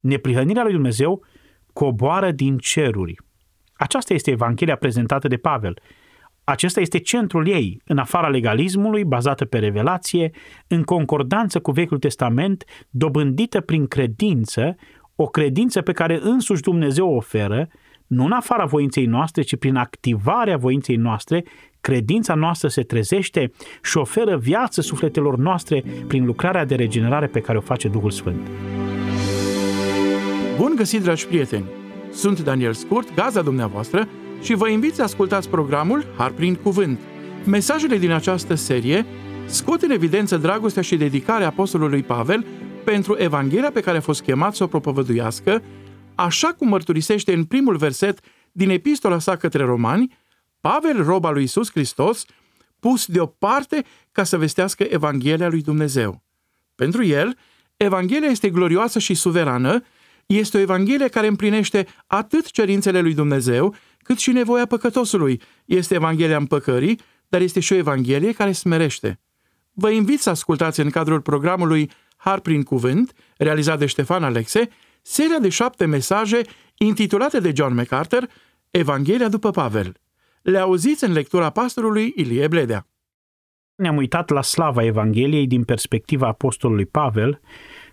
Neprihănirea lui Dumnezeu coboară din ceruri. Aceasta este Evanghelia prezentată de Pavel. Acesta este centrul ei, în afara legalismului, bazată pe revelație, în concordanță cu Vechiul Testament, dobândită prin credință, o credință pe care însuși Dumnezeu o oferă, nu în afara voinței noastre, ci prin activarea voinței noastre, credința noastră se trezește și oferă viață sufletelor noastre prin lucrarea de regenerare pe care o face Duhul Sfânt. Bun găsit, dragi prieteni! Sunt Daniel Scurt, gaza dumneavoastră, și vă invit să ascultați programul Har prin Cuvânt. Mesajele din această serie scot în evidență dragostea și dedicarea Apostolului Pavel pentru Evanghelia pe care a fost chemat să o propovăduiască, așa cum mărturisește în primul verset din epistola sa către romani, Pavel, roba lui Isus Hristos, pus deoparte ca să vestească Evanghelia lui Dumnezeu. Pentru el, Evanghelia este glorioasă și suverană, este o Evanghelie care împlinește atât cerințele lui Dumnezeu, cât și nevoia păcătosului. Este Evanghelia împăcării, dar este și o Evanghelie care smerește. Vă invit să ascultați în cadrul programului Har prin Cuvânt, realizat de Ștefan Alexe, seria de șapte mesaje intitulate de John MacArthur Evanghelia după Pavel. Le auziți în lectura pastorului Ilie Bledea. Ne-am uitat la slava Evangheliei din perspectiva apostolului Pavel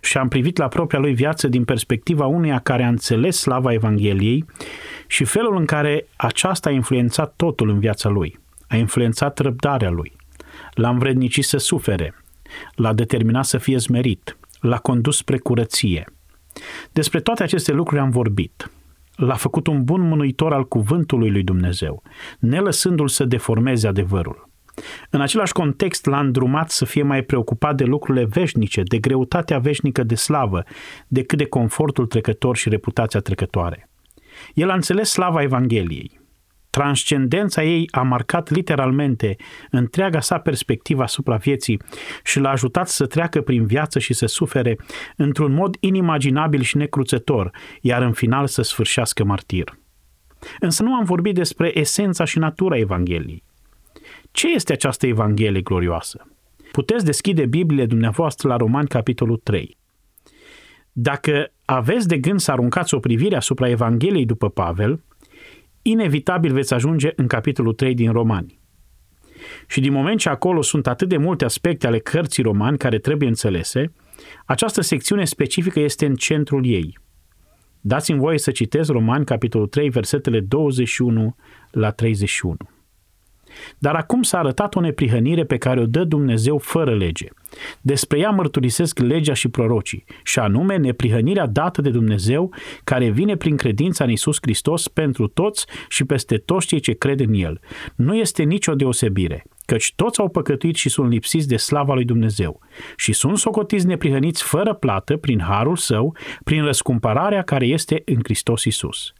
și am privit la propria lui viață din perspectiva unuia care a înțeles slava Evangheliei și felul în care aceasta a influențat totul în viața lui. A influențat răbdarea lui. L-a învrednicit să sufere. L-a determinat să fie zmerit. L-a condus spre curăție. Despre toate aceste lucruri am vorbit. L-a făcut un bun mânuitor al cuvântului lui Dumnezeu, nelăsându-l să deformeze adevărul. În același context l-a îndrumat să fie mai preocupat de lucrurile veșnice, de greutatea veșnică de slavă, decât de confortul trecător și reputația trecătoare. El a înțeles slava Evangheliei. Transcendența ei a marcat literalmente întreaga sa perspectivă asupra vieții și l-a ajutat să treacă prin viață și să sufere într-un mod inimaginabil și necruțător, iar în final să sfârșească martir. Însă nu am vorbit despre esența și natura Evangheliei. Ce este această Evanghelie glorioasă? Puteți deschide Biblie dumneavoastră la Romani, capitolul 3. Dacă aveți de gând să aruncați o privire asupra Evangheliei după Pavel, inevitabil veți ajunge în capitolul 3 din Romani. Și din moment ce acolo sunt atât de multe aspecte ale cărții romani care trebuie înțelese, această secțiune specifică este în centrul ei. Dați-mi voie să citesc Romani, capitolul 3, versetele 21 la 31. Dar acum s-a arătat o neprihănire pe care o dă Dumnezeu fără lege. Despre ea mărturisesc legea și prorocii, și anume neprihănirea dată de Dumnezeu care vine prin credința în Isus Hristos pentru toți și peste toți cei ce cred în El. Nu este nicio deosebire, căci toți au păcătuit și sunt lipsiți de slava lui Dumnezeu și sunt socotiți neprihăniți fără plată prin harul său, prin răscumpărarea care este în Hristos Isus.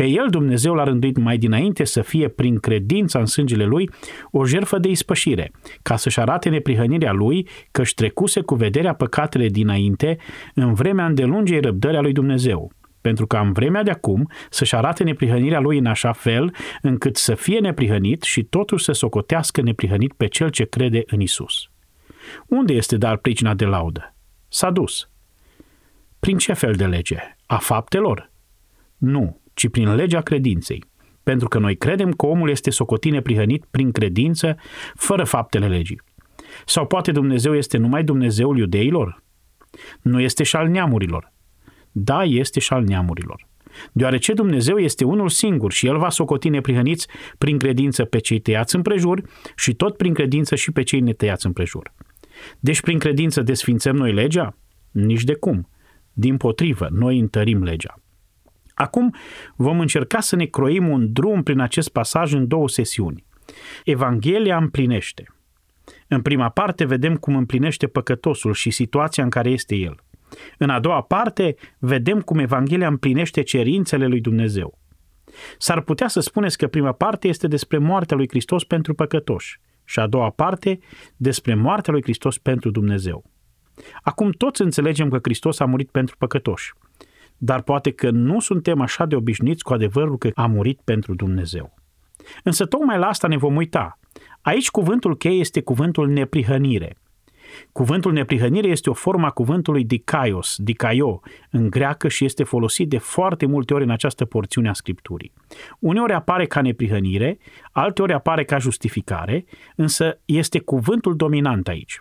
Pe el Dumnezeu l-a rânduit mai dinainte să fie, prin credința în sângele lui, o jertfă de ispășire, ca să-și arate neprihănirea lui că-și trecuse cu vederea păcatele dinainte în vremea îndelungei răbdării a lui Dumnezeu, pentru că în vremea de acum să-și arate neprihănirea lui în așa fel încât să fie neprihănit și totuși să socotească neprihănit pe cel ce crede în Isus. Unde este dar pricina de laudă? S-a dus. Prin ce fel de lege? A faptelor? Nu, ci prin legea credinței. Pentru că noi credem că omul este socotit neprihănit prin credință, fără faptele legii. Sau poate Dumnezeu este numai Dumnezeul iudeilor? Nu este și al neamurilor. Da, este și al neamurilor. Deoarece Dumnezeu este unul singur și El va socoti neprihăniți prin credință pe cei tăiați împrejur și tot prin credință și pe cei netăiați împrejur. Deci prin credință desfințăm noi legea? Nici de cum. Din potrivă, noi întărim legea. Acum vom încerca să ne croim un drum prin acest pasaj în două sesiuni. Evanghelia împlinește. În prima parte vedem cum împlinește păcătosul și situația în care este el. În a doua parte vedem cum Evanghelia împlinește cerințele lui Dumnezeu. S-ar putea să spuneți că prima parte este despre moartea lui Hristos pentru păcătoși și a doua parte despre moartea lui Hristos pentru Dumnezeu. Acum toți înțelegem că Hristos a murit pentru păcătoși dar poate că nu suntem așa de obișnuiți cu adevărul că a murit pentru Dumnezeu. Însă tocmai la asta ne vom uita. Aici cuvântul cheie este cuvântul neprihănire. Cuvântul neprihănire este o formă a cuvântului dikaios, dikaio, în greacă și este folosit de foarte multe ori în această porțiune a Scripturii. Uneori apare ca neprihănire, alteori apare ca justificare, însă este cuvântul dominant aici.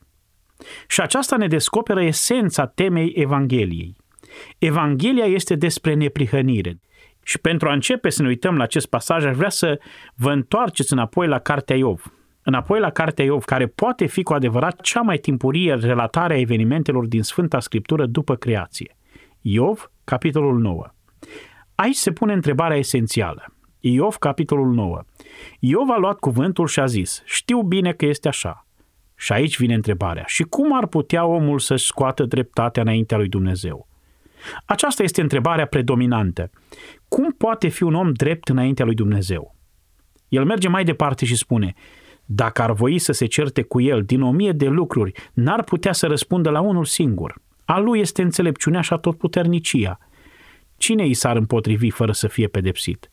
Și aceasta ne descoperă esența temei Evangheliei. Evanghelia este despre neprihănire. Și pentru a începe să ne uităm la acest pasaj, aș vrea să vă întoarceți înapoi la Cartea Iov. Înapoi la Cartea Iov, care poate fi cu adevărat cea mai timpurie relatare a evenimentelor din Sfânta Scriptură după creație. Iov, capitolul 9. Aici se pune întrebarea esențială. Iov, capitolul 9. Iov a luat cuvântul și a zis, știu bine că este așa. Și aici vine întrebarea. Și cum ar putea omul să-și scoată dreptatea înaintea lui Dumnezeu? Aceasta este întrebarea predominantă. Cum poate fi un om drept înaintea lui Dumnezeu? El merge mai departe și spune, dacă ar voi să se certe cu el din o mie de lucruri, n-ar putea să răspundă la unul singur. A lui este înțelepciunea și atotputernicia. Cine îi s-ar împotrivi fără să fie pedepsit?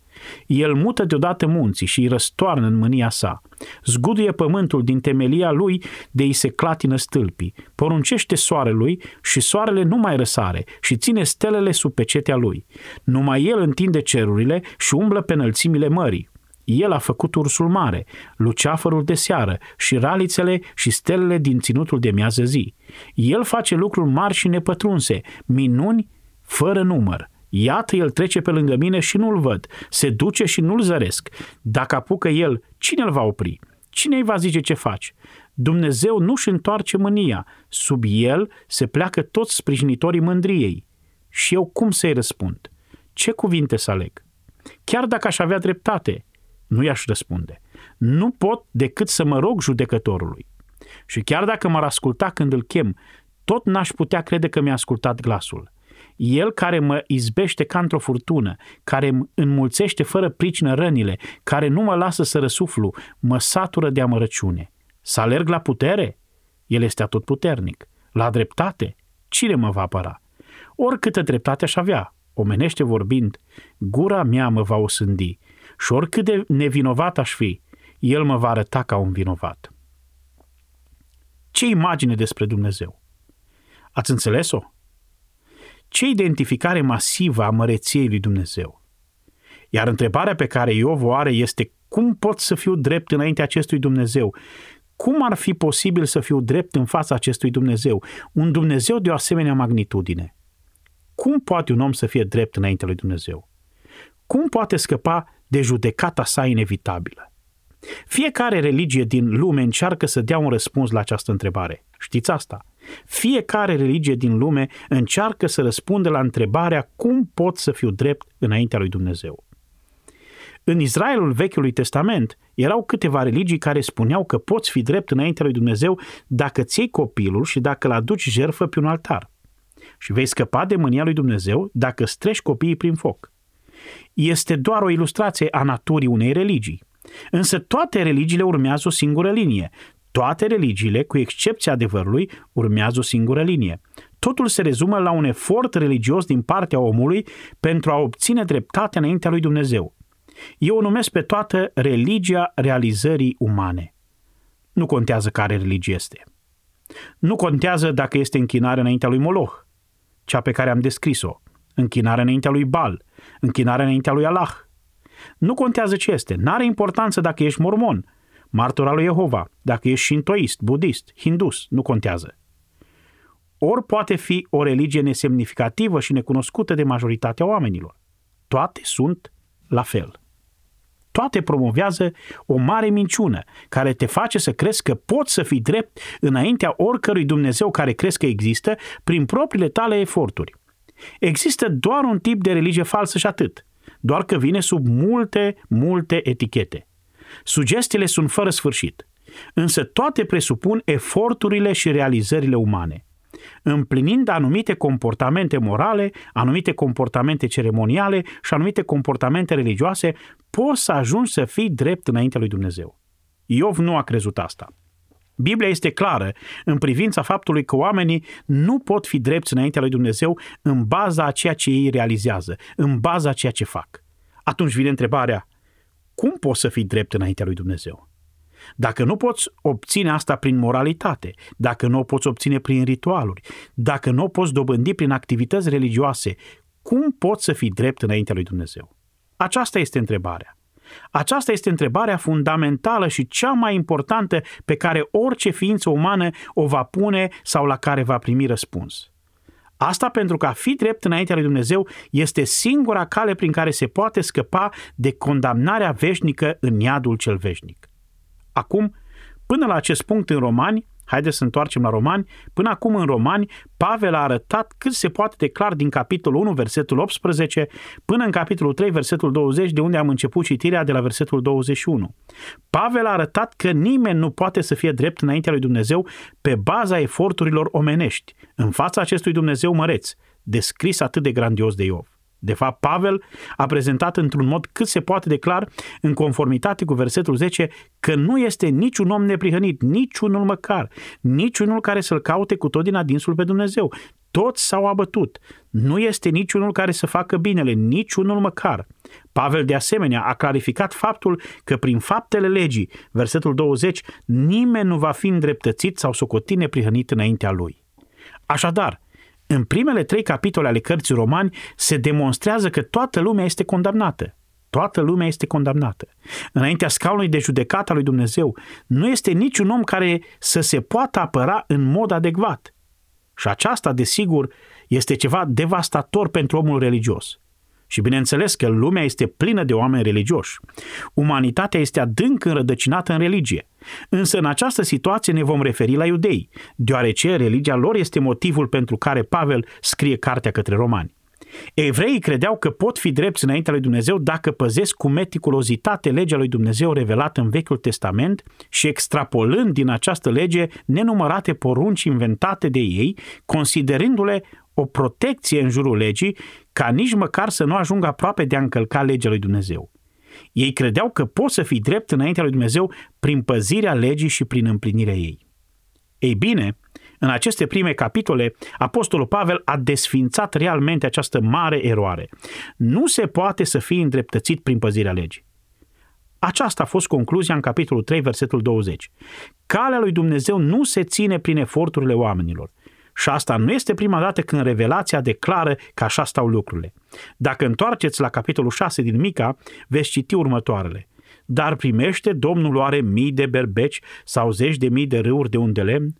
El mută deodată munții și îi răstoarnă în mânia sa. Zguduie pământul din temelia lui de îi se clatină stâlpii. Poruncește soarelui și soarele nu mai răsare și ține stelele sub pecetea lui. Numai el întinde cerurile și umblă pe înălțimile mării. El a făcut ursul mare, luceafărul de seară și ralițele și stelele din ținutul de miază zi. El face lucruri mari și nepătrunse, minuni fără număr. Iată, el trece pe lângă mine și nu-l văd. Se duce și nu-l zăresc. Dacă apucă el, cine îl va opri? Cine îi va zice ce faci? Dumnezeu nu-și întoarce mânia. Sub el se pleacă toți sprijinitorii mândriei. Și eu cum să-i răspund? Ce cuvinte să aleg? Chiar dacă aș avea dreptate, nu i-aș răspunde. Nu pot decât să mă rog judecătorului. Și chiar dacă m-ar asculta când îl chem, tot n-aș putea crede că mi-a ascultat glasul. El care mă izbește ca într-o furtună, care îmi înmulțește fără pricină rănile, care nu mă lasă să răsuflu, mă satură de amărăciune. Să alerg la putere? El este atotputernic. La dreptate? Cine mă va apăra? Oricâtă dreptate aș avea, omenește vorbind, gura mea mă va osândi și oricât de nevinovat aș fi, el mă va arăta ca un vinovat. Ce imagine despre Dumnezeu? Ați înțeles-o? Ce identificare masivă a măreției lui Dumnezeu? Iar întrebarea pe care Iov o are este cum pot să fiu drept înaintea acestui Dumnezeu? Cum ar fi posibil să fiu drept în fața acestui Dumnezeu? Un Dumnezeu de o asemenea magnitudine. Cum poate un om să fie drept înaintea lui Dumnezeu? Cum poate scăpa de judecata sa inevitabilă? Fiecare religie din lume încearcă să dea un răspuns la această întrebare. Știți asta? Fiecare religie din lume încearcă să răspundă la întrebarea cum pot să fiu drept înaintea lui Dumnezeu. În Israelul Vechiului Testament erau câteva religii care spuneau că poți fi drept înaintea lui Dumnezeu dacă ți iei copilul și dacă îl aduci jertfă pe un altar. Și vei scăpa de mânia lui Dumnezeu dacă strești copiii prin foc. Este doar o ilustrație a naturii unei religii. Însă toate religiile urmează o singură linie. Toate religiile, cu excepția adevărului, urmează o singură linie. Totul se rezumă la un efort religios din partea omului pentru a obține dreptatea înaintea lui Dumnezeu. Eu o numesc pe toată religia realizării umane. Nu contează care religie este. Nu contează dacă este închinare înaintea lui Moloch, cea pe care am descris-o, închinare înaintea lui Bal, închinare înaintea lui Allah. Nu contează ce este, n-are importanță dacă ești mormon, martor al lui Jehova, dacă ești shintoist, budist, hindus, nu contează. Ori poate fi o religie nesemnificativă și necunoscută de majoritatea oamenilor. Toate sunt la fel. Toate promovează o mare minciună care te face să crezi că poți să fii drept înaintea oricărui Dumnezeu care crezi că există prin propriile tale eforturi. Există doar un tip de religie falsă și atât, doar că vine sub multe, multe etichete. Sugestiile sunt fără sfârșit, însă toate presupun eforturile și realizările umane. Împlinind anumite comportamente morale, anumite comportamente ceremoniale și anumite comportamente religioase, poți să ajungi să fii drept înaintea lui Dumnezeu. Iov nu a crezut asta. Biblia este clară în privința faptului că oamenii nu pot fi drepți înaintea lui Dumnezeu în baza a ceea ce ei realizează, în baza a ceea ce fac. Atunci vine întrebarea, cum poți să fii drept înaintea lui Dumnezeu? Dacă nu poți obține asta prin moralitate, dacă nu o poți obține prin ritualuri, dacă nu o poți dobândi prin activități religioase, cum poți să fii drept înaintea lui Dumnezeu? Aceasta este întrebarea. Aceasta este întrebarea fundamentală și cea mai importantă pe care orice ființă umană o va pune sau la care va primi răspuns. Asta pentru că a fi drept înaintea lui Dumnezeu este singura cale prin care se poate scăpa de condamnarea veșnică în iadul cel veșnic. Acum, până la acest punct în Romani, Haideți să întoarcem la Romani. Până acum în Romani, Pavel a arătat cât se poate de clar din capitolul 1, versetul 18, până în capitolul 3, versetul 20, de unde am început citirea de la versetul 21. Pavel a arătat că nimeni nu poate să fie drept înaintea lui Dumnezeu pe baza eforturilor omenești, în fața acestui Dumnezeu măreț, descris atât de grandios de Iov. De fapt, Pavel a prezentat într-un mod cât se poate de clar, în conformitate cu versetul 10, că nu este niciun om neprihănit, niciunul măcar, niciunul care să-l caute cu tot din adinsul pe Dumnezeu. Toți s-au abătut. Nu este niciunul care să facă binele, niciunul măcar. Pavel, de asemenea, a clarificat faptul că prin faptele legii, versetul 20, nimeni nu va fi îndreptățit sau socotit neprihănit înaintea lui. Așadar, în primele trei capitole ale cărții romani se demonstrează că toată lumea este condamnată. Toată lumea este condamnată. Înaintea scaunului de judecată al lui Dumnezeu nu este niciun om care să se poată apăra în mod adecvat. Și aceasta, desigur, este ceva devastator pentru omul religios. Și bineînțeles că lumea este plină de oameni religioși. Umanitatea este adânc înrădăcinată în religie. Însă în această situație ne vom referi la iudei, deoarece religia lor este motivul pentru care Pavel scrie cartea către romani. Evreii credeau că pot fi drepți înaintea lui Dumnezeu dacă păzesc cu meticulozitate legea lui Dumnezeu revelată în Vechiul Testament și extrapolând din această lege nenumărate porunci inventate de ei, considerându-le o protecție în jurul legii ca nici măcar să nu ajungă aproape de a încălca legea lui Dumnezeu. Ei credeau că pot să fii drept înaintea lui Dumnezeu prin păzirea legii și prin împlinirea ei. Ei bine, în aceste prime capitole, Apostolul Pavel a desfințat realmente această mare eroare. Nu se poate să fii îndreptățit prin păzirea legii. Aceasta a fost concluzia în capitolul 3, versetul 20. Calea lui Dumnezeu nu se ține prin eforturile oamenilor, și asta nu este prima dată când revelația declară că așa stau lucrurile. Dacă întoarceți la capitolul 6 din Mica, veți citi următoarele. Dar primește Domnul oare mii de berbeci sau zeci de mii de râuri de unde lemn?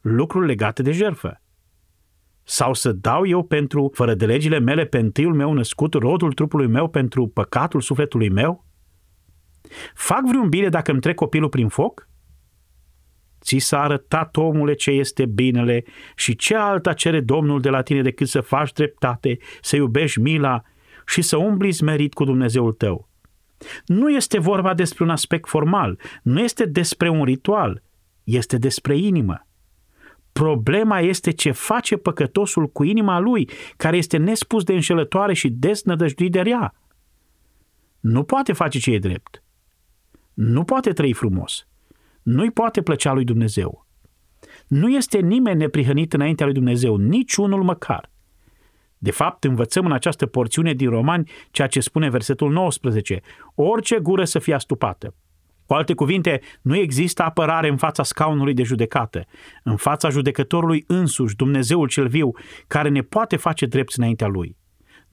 Lucruri legate de jerfă. Sau să dau eu pentru, fără de legile mele, pe întâiul meu născut, rodul trupului meu pentru păcatul sufletului meu? Fac vreun bine dacă îmi trec copilul prin foc? Ți s-a arătat, omule, ce este binele și ce alta cere Domnul de la tine decât să faci dreptate, să iubești mila și să umbli smerit cu Dumnezeul tău. Nu este vorba despre un aspect formal, nu este despre un ritual, este despre inimă. Problema este ce face păcătosul cu inima lui, care este nespus de înșelătoare și desnădăjduit de rea. Nu poate face ce e drept. Nu poate trăi frumos nu-i poate plăcea lui Dumnezeu. Nu este nimeni neprihănit înaintea lui Dumnezeu, niciunul măcar. De fapt, învățăm în această porțiune din Romani ceea ce spune versetul 19. Orice gură să fie astupată. Cu alte cuvinte, nu există apărare în fața scaunului de judecată, în fața judecătorului însuși, Dumnezeul cel viu, care ne poate face drept înaintea lui.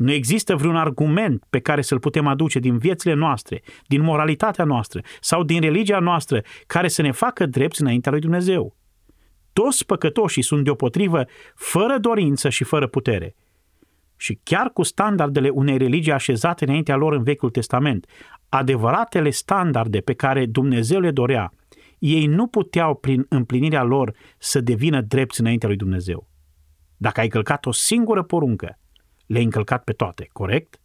Nu există vreun argument pe care să-l putem aduce din viețile noastre, din moralitatea noastră sau din religia noastră care să ne facă drepți înaintea lui Dumnezeu. Toți păcătoșii sunt deopotrivă fără dorință și fără putere. Și chiar cu standardele unei religii așezate înaintea lor în Vechiul Testament, adevăratele standarde pe care Dumnezeu le dorea, ei nu puteau prin împlinirea lor să devină drepți înaintea lui Dumnezeu. Dacă ai călcat o singură poruncă, le-ai încălcat pe toate, corect?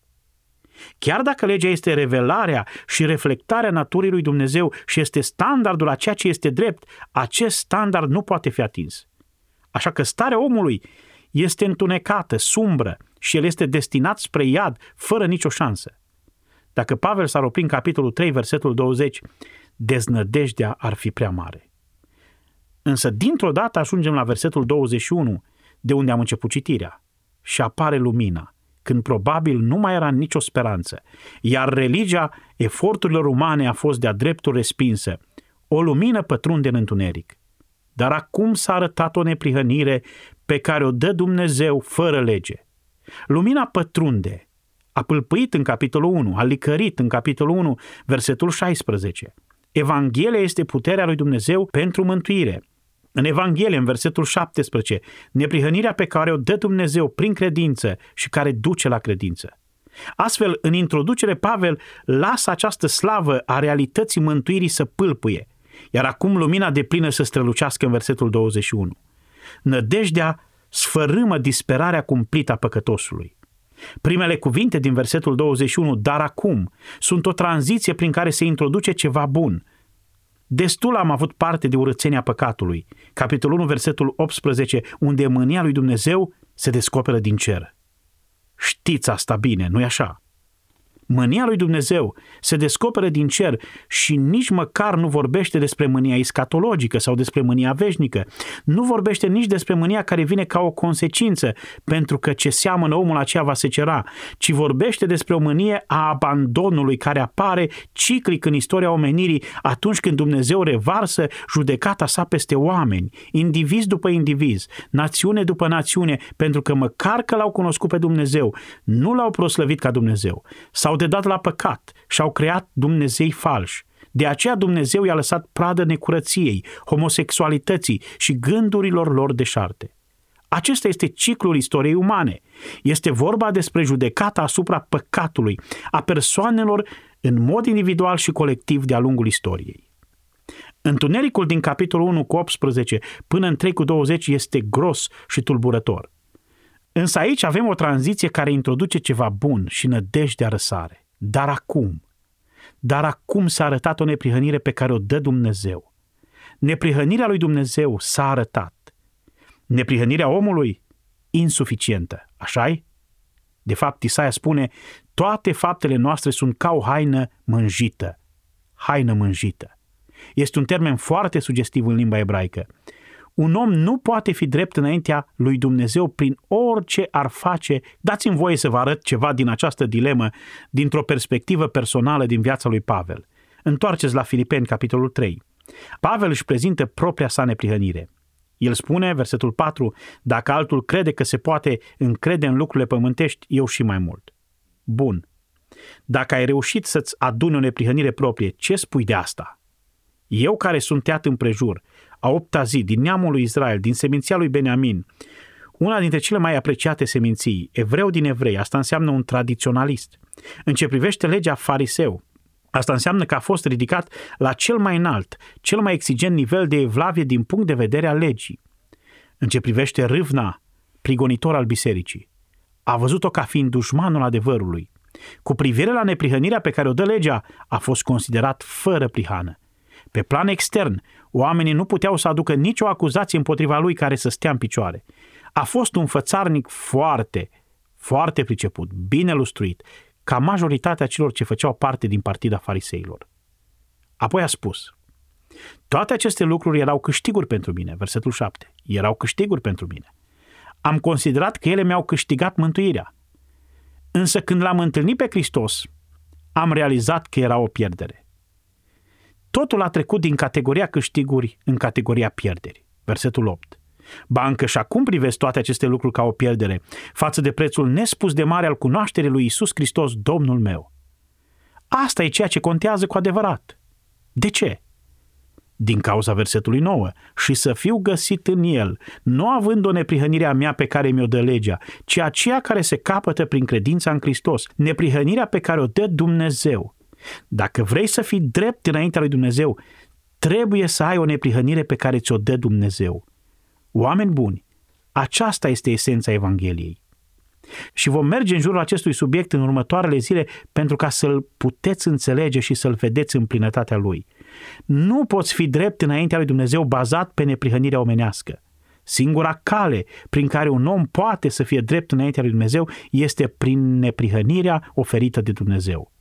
Chiar dacă legea este revelarea și reflectarea naturii lui Dumnezeu și este standardul a ceea ce este drept, acest standard nu poate fi atins. Așa că starea omului este întunecată, sumbră și el este destinat spre iad fără nicio șansă. Dacă Pavel s-ar opri în capitolul 3, versetul 20, deznădejdea ar fi prea mare. Însă, dintr-o dată ajungem la versetul 21, de unde am început citirea și apare lumina, când probabil nu mai era nicio speranță, iar religia eforturilor umane a fost de-a dreptul respinsă. O lumină pătrunde în întuneric. Dar acum s-a arătat o neprihănire pe care o dă Dumnezeu fără lege. Lumina pătrunde, a pâlpâit în capitolul 1, a licărit în capitolul 1, versetul 16. Evanghelia este puterea lui Dumnezeu pentru mântuire. În Evanghelie, în versetul 17, neprihănirea pe care o dă Dumnezeu prin credință și care duce la credință. Astfel, în introducere, Pavel lasă această slavă a realității mântuirii să pâlpâie, iar acum lumina de plină să strălucească în versetul 21. Nădejdea sfărâmă disperarea cumplită a păcătosului. Primele cuvinte din versetul 21, dar acum, sunt o tranziție prin care se introduce ceva bun. Destul am avut parte de urățenia păcatului. Capitolul 1, versetul 18, unde mânia lui Dumnezeu se descoperă din cer. Știți asta bine, nu-i așa? Mânia lui Dumnezeu se descoperă din cer și nici măcar nu vorbește despre mânia iscatologică sau despre mânia veșnică. Nu vorbește nici despre mânia care vine ca o consecință, pentru că ce seamănă omul aceea va se cera, ci vorbește despre o mânie a abandonului care apare ciclic în istoria omenirii atunci când Dumnezeu revarsă judecata sa peste oameni, indiviz după indiviz, națiune după națiune, pentru că măcar că l-au cunoscut pe Dumnezeu, nu l-au proslăvit ca Dumnezeu, sau s-au dedat la păcat și au creat Dumnezei falși. De aceea Dumnezeu i-a lăsat pradă necurăției, homosexualității și gândurilor lor deșarte. Acesta este ciclul istoriei umane. Este vorba despre judecata asupra păcatului, a persoanelor în mod individual și colectiv de-a lungul istoriei. Întunericul din capitolul 1 cu 18 până în 3 cu 20 este gros și tulburător. Însă aici avem o tranziție care introduce ceva bun și nădejde răsare. Dar acum, dar acum s-a arătat o neprihănire pe care o dă Dumnezeu. Neprihănirea lui Dumnezeu s-a arătat. Neprihănirea omului, insuficientă. așa -i? De fapt, Isaia spune, toate faptele noastre sunt ca o haină mânjită. Haină mânjită. Este un termen foarte sugestiv în limba ebraică. Un om nu poate fi drept înaintea lui Dumnezeu prin orice ar face. Dați-mi voie să vă arăt ceva din această dilemă dintr-o perspectivă personală din viața lui Pavel. Întoarceți la Filipeni, capitolul 3. Pavel își prezintă propria sa neprihănire. El spune, versetul 4, dacă altul crede că se poate încrede în lucrurile pământești, eu și mai mult. Bun. Dacă ai reușit să-ți aduni o neprihănire proprie, ce spui de asta? Eu care sunt teat împrejur, a opta zi, din neamul lui Israel, din seminția lui Beniamin, una dintre cele mai apreciate seminții, evreu din evrei, asta înseamnă un tradiționalist. În ce privește legea fariseu, Asta înseamnă că a fost ridicat la cel mai înalt, cel mai exigent nivel de evlavie din punct de vedere al legii. În ce privește râvna, prigonitor al bisericii, a văzut-o ca fiind dușmanul adevărului. Cu privire la neprihănirea pe care o dă legea, a fost considerat fără prihană. Pe plan extern, oamenii nu puteau să aducă nicio acuzație împotriva lui care să stea în picioare. A fost un fățarnic foarte, foarte priceput, bine lustruit, ca majoritatea celor ce făceau parte din partida fariseilor. Apoi a spus, toate aceste lucruri erau câștiguri pentru mine, versetul 7, erau câștiguri pentru mine. Am considerat că ele mi-au câștigat mântuirea. Însă când l-am întâlnit pe Hristos, am realizat că era o pierdere totul a trecut din categoria câștiguri în categoria pierderi. Versetul 8. Ba încă și acum privesc toate aceste lucruri ca o pierdere, față de prețul nespus de mare al cunoașterii lui Isus Hristos, Domnul meu. Asta e ceea ce contează cu adevărat. De ce? Din cauza versetului 9, și să fiu găsit în el, nu având o neprihănire a mea pe care mi-o dă legea, ci aceea care se capătă prin credința în Hristos, neprihănirea pe care o dă Dumnezeu, dacă vrei să fii drept înaintea lui Dumnezeu, trebuie să ai o neprihănire pe care ți-o dă Dumnezeu. Oameni buni, aceasta este esența Evangheliei. Și vom merge în jurul acestui subiect în următoarele zile pentru ca să-l puteți înțelege și să-l vedeți în plinătatea lui. Nu poți fi drept înaintea lui Dumnezeu bazat pe neprihănirea omenească. Singura cale prin care un om poate să fie drept înaintea lui Dumnezeu este prin neprihănirea oferită de Dumnezeu.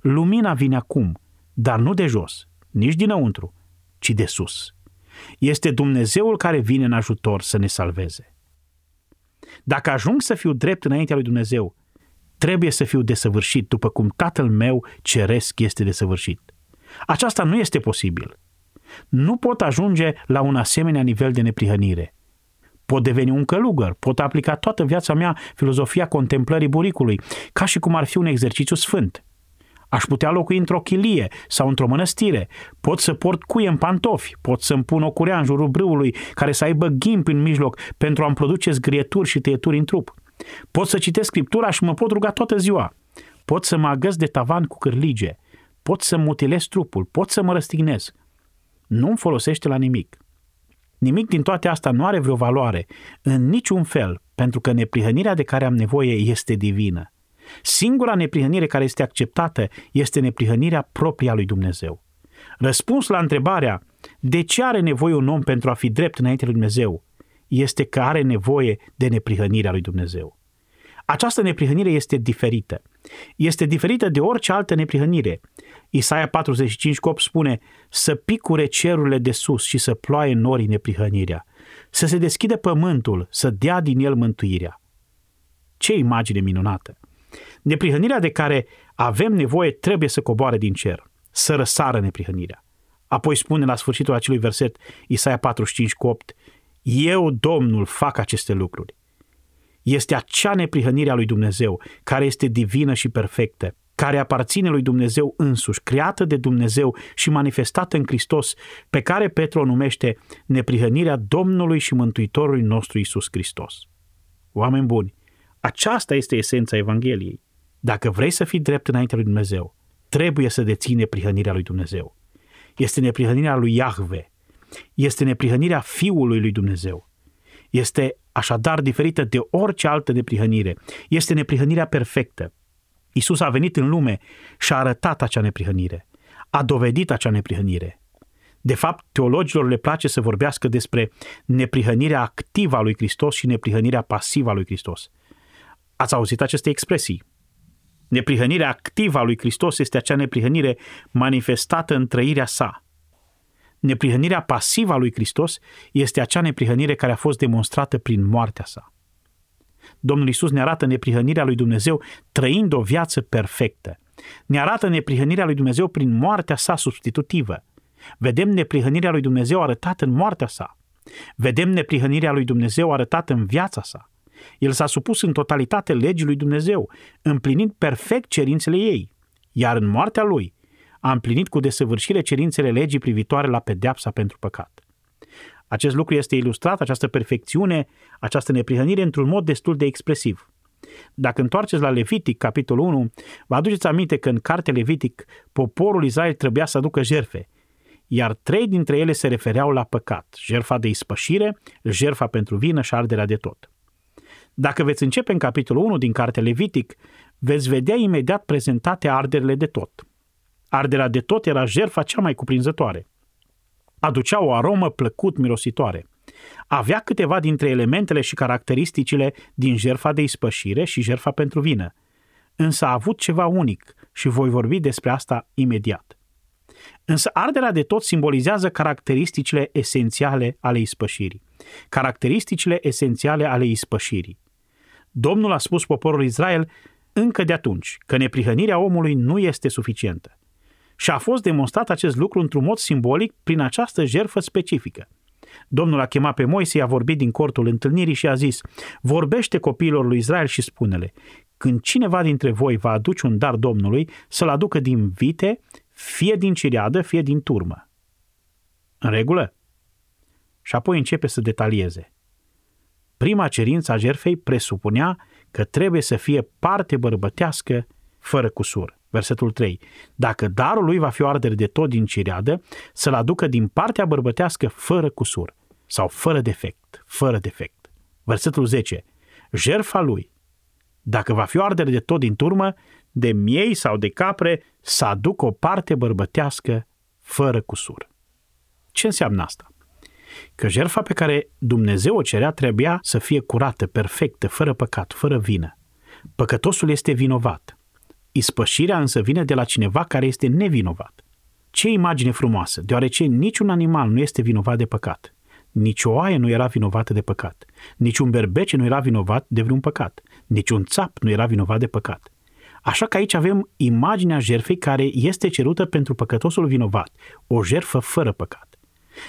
Lumina vine acum, dar nu de jos, nici dinăuntru, ci de sus. Este Dumnezeul care vine în ajutor să ne salveze. Dacă ajung să fiu drept înaintea lui Dumnezeu, trebuie să fiu desăvârșit după cum Tatăl meu ceresc este desăvârșit. Aceasta nu este posibil. Nu pot ajunge la un asemenea nivel de neprihănire. Pot deveni un călugăr, pot aplica toată viața mea filozofia contemplării buricului, ca și cum ar fi un exercițiu sfânt. Aș putea locui într-o chilie sau într-o mănăstire. Pot să port cuie în pantofi. Pot să-mi pun o curea în jurul brâului care să aibă ghimp în mijloc pentru a-mi produce zgrieturi și tăieturi în trup. Pot să citesc scriptura și mă pot ruga toată ziua. Pot să mă agăs de tavan cu cârlige. Pot să mutilez trupul. Pot să mă răstignez. Nu-mi folosește la nimic. Nimic din toate astea nu are vreo valoare, în niciun fel, pentru că neprihănirea de care am nevoie este divină. Singura neprihănire care este acceptată este neprihănirea propria lui Dumnezeu. Răspuns la întrebarea de ce are nevoie un om pentru a fi drept înainte lui Dumnezeu este că are nevoie de neprihănirea lui Dumnezeu. Această neprihănire este diferită. Este diferită de orice altă neprihănire. Isaia 45 cop spune să picure cerurile de sus și să ploaie norii neprihănirea, să se deschide pământul, să dea din el mântuirea. Ce imagine minunată! Neprihănirea de care avem nevoie trebuie să coboare din cer, să răsară neprihănirea. Apoi spune la sfârșitul acelui verset, Isaia 45 cu 8, Eu, Domnul, fac aceste lucruri. Este acea neprihănire a lui Dumnezeu, care este divină și perfectă, care aparține lui Dumnezeu însuși, creată de Dumnezeu și manifestată în Hristos, pe care Petru o numește neprihănirea Domnului și Mântuitorului nostru Isus Hristos. Oameni buni, aceasta este esența Evangheliei. Dacă vrei să fii drept înaintea lui Dumnezeu, trebuie să deții neprihănirea lui Dumnezeu. Este neprihănirea lui Iahve. Este neprihănirea Fiului lui Dumnezeu. Este așadar diferită de orice altă neprihănire. Este neprihănirea perfectă. Isus a venit în lume și a arătat acea neprihănire. A dovedit acea neprihănire. De fapt, teologilor le place să vorbească despre neprihănirea activă a lui Hristos și neprihănirea pasivă a lui Hristos. Ați auzit aceste expresii? Neprihănirea activă a lui Hristos este acea neprihănire manifestată în trăirea sa. Neprihănirea pasivă a lui Hristos este acea neprihănire care a fost demonstrată prin moartea sa. Domnul Isus ne arată neprihănirea lui Dumnezeu trăind o viață perfectă. Ne arată neprihănirea lui Dumnezeu prin moartea sa substitutivă. Vedem neprihănirea lui Dumnezeu arătată în moartea sa. Vedem neprihănirea lui Dumnezeu arătată în viața sa. El s-a supus în totalitate legii lui Dumnezeu, împlinind perfect cerințele ei, iar în moartea lui a împlinit cu desăvârșire cerințele legii privitoare la pedeapsa pentru păcat. Acest lucru este ilustrat, această perfecțiune, această neprihănire, într-un mod destul de expresiv. Dacă întoarceți la Levitic, capitolul 1, vă aduceți aminte că în cartea Levitic poporul Israel trebuia să aducă jerfe, iar trei dintre ele se refereau la păcat, jerfa de ispășire, jerfa pentru vină și arderea de tot. Dacă veți începe în capitolul 1 din cartea Levitic, veți vedea imediat prezentate arderile de tot. Arderea de tot era jerfa cea mai cuprinzătoare. Aducea o aromă plăcut mirositoare. Avea câteva dintre elementele și caracteristicile din jerfa de ispășire și jerfa pentru vină, însă a avut ceva unic și voi vorbi despre asta imediat. Însă arderea de tot simbolizează caracteristicile esențiale ale ispășirii. Caracteristicile esențiale ale ispășirii. Domnul a spus poporul Israel încă de atunci că neprihănirea omului nu este suficientă. Și a fost demonstrat acest lucru într-un mod simbolic prin această jerfă specifică. Domnul a chemat pe Moise, i-a vorbit din cortul întâlnirii și a zis, vorbește copiilor lui Israel și spune-le, când cineva dintre voi va aduce un dar Domnului, să-l aducă din vite, fie din ciriadă, fie din turmă. În regulă? Și apoi începe să detalieze. Prima cerință a jerfei presupunea că trebuie să fie parte bărbătească fără cusur. Versetul 3. Dacă darul lui va fi o ardere de tot din cireadă, să-l aducă din partea bărbătească fără cusur sau fără defect, fără defect. Versetul 10. Jerfa lui, dacă va fi o ardere de tot din turmă, de miei sau de capre, să aducă o parte bărbătească fără cusur. Ce înseamnă asta? Că jertfa pe care Dumnezeu o cerea trebuia să fie curată, perfectă, fără păcat, fără vină. Păcătosul este vinovat. Ispășirea însă vine de la cineva care este nevinovat. Ce imagine frumoasă, deoarece niciun animal nu este vinovat de păcat. Nici o oaie nu era vinovată de păcat. Nici un berbece nu era vinovat de vreun păcat. Nici un țap nu era vinovat de păcat. Așa că aici avem imaginea jertfei care este cerută pentru păcătosul vinovat, o jertfă fără păcat.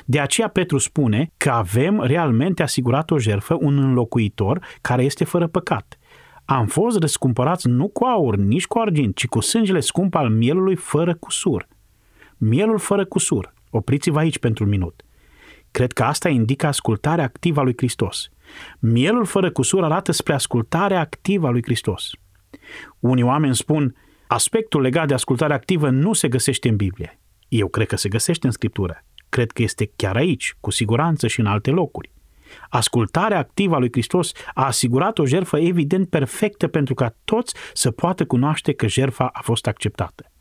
De aceea Petru spune că avem realmente asigurat o jertfă, un înlocuitor care este fără păcat. Am fost răscumpărați nu cu aur, nici cu argint, ci cu sângele scump al mielului fără cusur. Mielul fără cusur. Opriți-vă aici pentru un minut. Cred că asta indică ascultarea activă a lui Hristos. Mielul fără cusur arată spre ascultarea activă a lui Hristos. Unii oameni spun, aspectul legat de ascultare activă nu se găsește în Biblie. Eu cred că se găsește în Scriptură. Cred că este chiar aici, cu siguranță și în alte locuri. Ascultarea activă a lui Hristos a asigurat o jertfă evident perfectă pentru ca toți să poată cunoaște că jertfa a fost acceptată.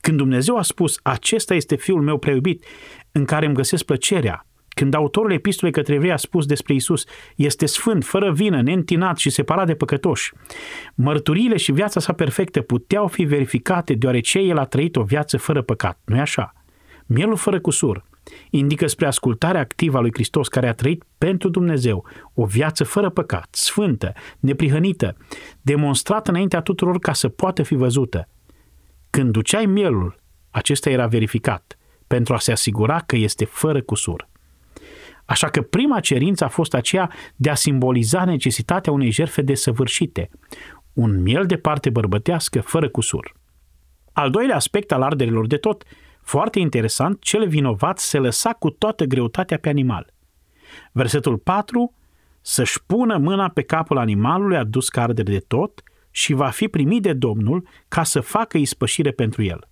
Când Dumnezeu a spus, acesta este Fiul meu preiubit, în care îmi găsesc plăcerea, când autorul epistolei către evrei a spus despre Isus, este sfânt, fără vină, neîntinat și separat de păcătoși. Mărturiile și viața sa perfectă puteau fi verificate deoarece el a trăit o viață fără păcat, nu-i așa? Mielul fără cusur indică spre ascultarea activă a lui Hristos care a trăit pentru Dumnezeu o viață fără păcat, sfântă, neprihănită, demonstrată înaintea tuturor ca să poată fi văzută. Când duceai mielul, acesta era verificat pentru a se asigura că este fără cusur. Așa că prima cerință a fost aceea de a simboliza necesitatea unei jertfe desăvârșite, un miel de parte bărbătească fără cusur. Al doilea aspect al arderilor de tot, foarte interesant, cel vinovat se lăsa cu toată greutatea pe animal. Versetul 4, să-și pună mâna pe capul animalului adus ca ardere de tot și va fi primit de Domnul ca să facă ispășire pentru el.